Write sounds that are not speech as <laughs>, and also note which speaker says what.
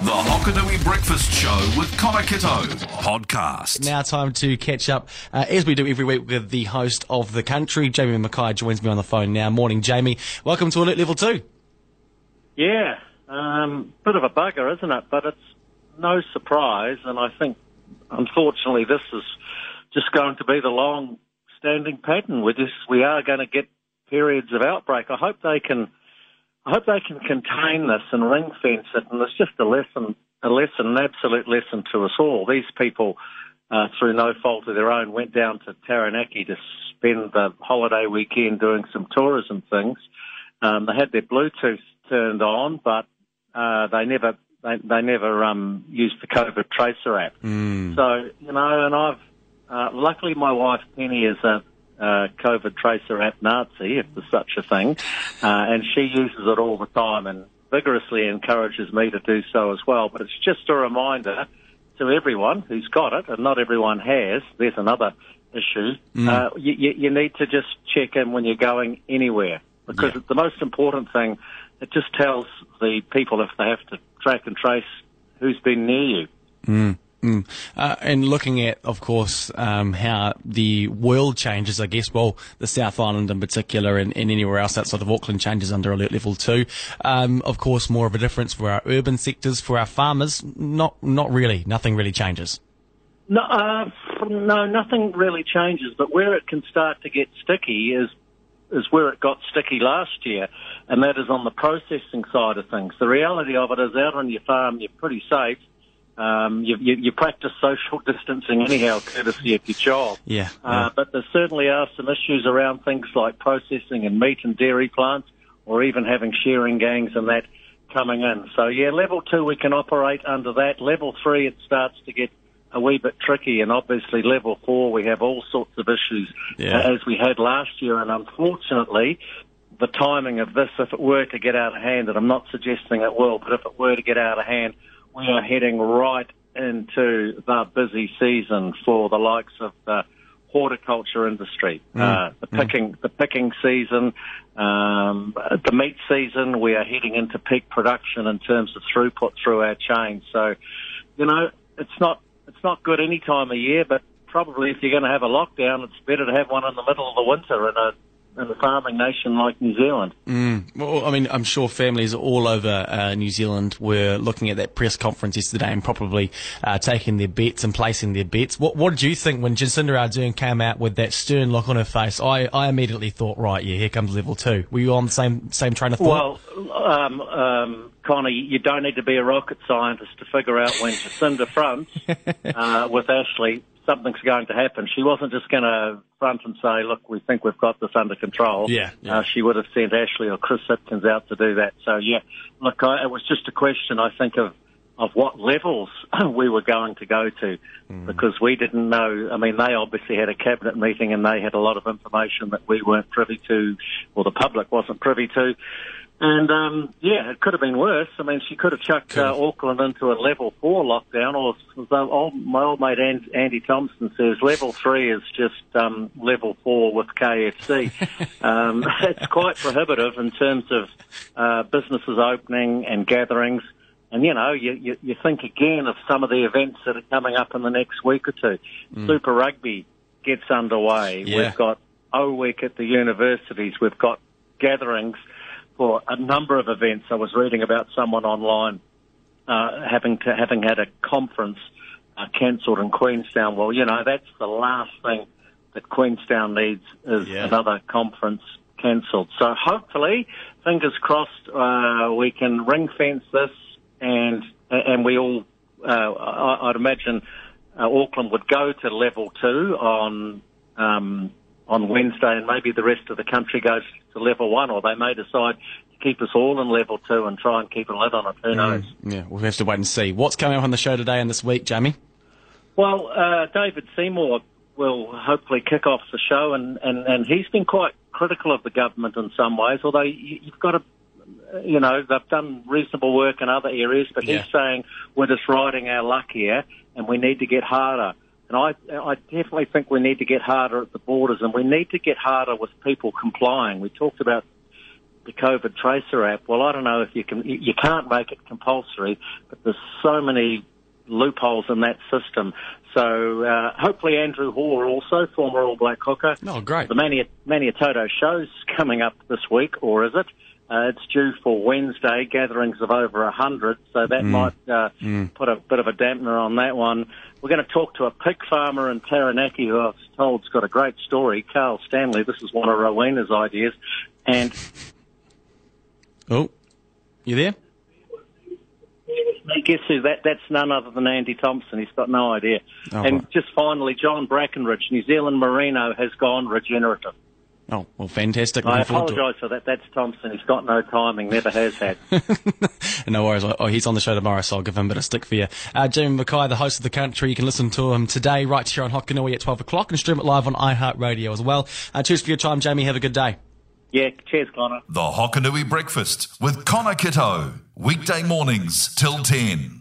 Speaker 1: The Hokonui Breakfast Show with Connor Kitto podcast.
Speaker 2: Now, time to catch up, uh, as we do every week, with the host of the country. Jamie Mackay joins me on the phone now. Morning, Jamie. Welcome to Alert Level 2.
Speaker 3: Yeah, um, bit of a bugger, isn't it? But it's no surprise, and I think, unfortunately, this is just going to be the long-standing pattern. We just we are going to get periods of outbreak. I hope they can I hope they can contain this and ring fence it. And it's just a lesson, a lesson, an absolute lesson to us all. These people, uh, through no fault of their own, went down to Taranaki to spend the holiday weekend doing some tourism things. Um, they had their Bluetooth turned on, but uh, they never they, they never um, used the COVID tracer app.
Speaker 2: Mm.
Speaker 3: So you know, and I've uh, luckily my wife Penny is a uh, COVID tracer app Nazi, if there's such a thing, uh, and she uses it all the time and vigorously encourages me to do so as well. But it's just a reminder to everyone who's got it, and not everyone has. There's another issue.
Speaker 2: Mm.
Speaker 3: Uh, you, you, you need to just check in when you're going anywhere because
Speaker 2: Yeah.
Speaker 3: the most important thing. It just tells the people if they have to track and trace who's been near you.
Speaker 2: Mm. Mm. Uh, and looking at, of course, um, how the world changes, I guess, well, the South Island in particular and, and anywhere else outside of Auckland changes under alert level two. Um, of course, more of a difference for our urban sectors, for our farmers, not, not really, nothing really changes.
Speaker 3: No, uh, no, nothing really changes. But where it can start to get sticky is is where it got sticky last year, and that is on the processing side of things. The reality of it is, out on your farm, you're pretty safe. Um, you, you, you practice social <laughs> distancing anyhow, courtesy of your job.
Speaker 2: Yeah.
Speaker 3: Uh, but there certainly are some issues around things like processing and meat and dairy plants, or even having shearing gangs and that coming in. So yeah, level two we can operate under that. Level three it starts to get a wee bit tricky, and obviously level four we have all sorts of issues
Speaker 2: Yeah.
Speaker 3: uh, as we had last year, and unfortunately. The timing of this, if it were to get out of hand, and I'm not suggesting it will, but if it were to get out of hand, we are heading right into the busy season for the likes of the horticulture industry. Uh, the picking, the picking season, um, the meat season. We are heading into peak production in terms of throughput through our chain. So, you know, it's not it's not good any time of year, but probably if you're going to have a lockdown, it's better to have one in the middle of the winter in a in a farming nation like New Zealand.
Speaker 2: Mm. Well, I mean, I'm sure families all over uh, New Zealand were looking at that press conference yesterday and probably uh, taking their bets and placing their bets. What, what did you think when Jacinda Ardern came out with that stern look on her face? I, I immediately thought, right, yeah, here comes level two. Were you on the same same train of thought?
Speaker 3: Well, um, um, Connor, you don't need to be a rocket scientist to figure out when Jacinda fronts <laughs> uh, with Ashley, something's going to happen. She wasn't just going to front and say, "Look, we think we've got this under control."
Speaker 2: Yeah, yeah.
Speaker 3: Uh, she would have sent Ashley or Chris Hipkins out to do that. So yeah, look, I, it was just a question, I think, of of what levels <clears throat> we were going to go to, because we didn't know. I mean, they obviously had a cabinet meeting and they had a lot of information that we weren't privy to, or the public wasn't privy to. And um, yeah, it could have been worse. I mean, she could have chucked uh, Auckland into a level four lockdown, or as old, my old mate An- Andy Thompson says, level three is just um, level four with KFC. <laughs> um, <laughs> it's quite prohibitive in terms of uh, businesses opening and gatherings. And you know, you, you, you think again of some of the events that are coming up in the next week or two. Super Rugby gets underway.
Speaker 2: Yeah.
Speaker 3: We've got O Week at the universities. We've got gatherings for a number of events. I was reading about someone online uh, having to having had a conference uh, cancelled in Queenstown. Well, you know that's the last thing that Queenstown needs is
Speaker 2: Yeah.
Speaker 3: another conference cancelled. So hopefully, fingers crossed, uh, we can ring fence this, and and we all, uh, I, I'd imagine, uh, Auckland would go to level two on. Um, on Wednesday, and maybe the rest of the country goes to level one, or they may decide to keep us all in level two and try and keep a lid on it. Who knows?
Speaker 2: Yeah, we'll have to wait and see. What's coming up on the show today and this week, Jamie?
Speaker 3: Well, uh, David Seymour will hopefully kick off the show, and, and, and he's been quite critical of the government in some ways, although you, you've got to, you know, they've done reasonable work in other areas, but
Speaker 2: Yeah.
Speaker 3: he's saying we're just riding our luck here and we need to get harder. And I, I definitely think we need to get harder at the borders and we need to get harder with people complying. We talked about the COVID Tracer app. Well, I don't know if you can. You can't make it compulsory, but there's so many loopholes in that system. So uh, hopefully Andrew Hore, also former All Black hooker.
Speaker 2: Oh, great!
Speaker 3: The Mania Maniototo show's coming up this week, or is it? Uh, it's due for Wednesday, gatherings of over a hundred, so that mm. might uh, mm. put a bit of a dampener on that one. We're going to talk to a pig farmer in Taranaki who I've told's got a great story. Carl Stanley, this is one of Rowena's ideas. And. <laughs>
Speaker 2: Oh, you there?
Speaker 3: Guess who? That, that's none other than Andy Thompson. He's got no idea. Oh, and right. just finally, John Brakenridge, New Zealand Merino, has gone regenerative.
Speaker 2: Oh, well, fantastic.
Speaker 3: I apologise for that. That's Thompson. He's got no timing, never has had. <laughs>
Speaker 2: no worries. Oh, he's on the show tomorrow, so I'll give him a bit of stick for you. Uh, Jamie Mackay, the host of The Country, you can listen to him today right here on Hokonui at 12 o'clock and stream it live on iHeartRadio as well. Uh, cheers for your time, Jamie. Have a good day.
Speaker 3: Yeah, cheers, Connor.
Speaker 1: The Hokonui Breakfast with Connor Kitto. Weekday mornings till 10.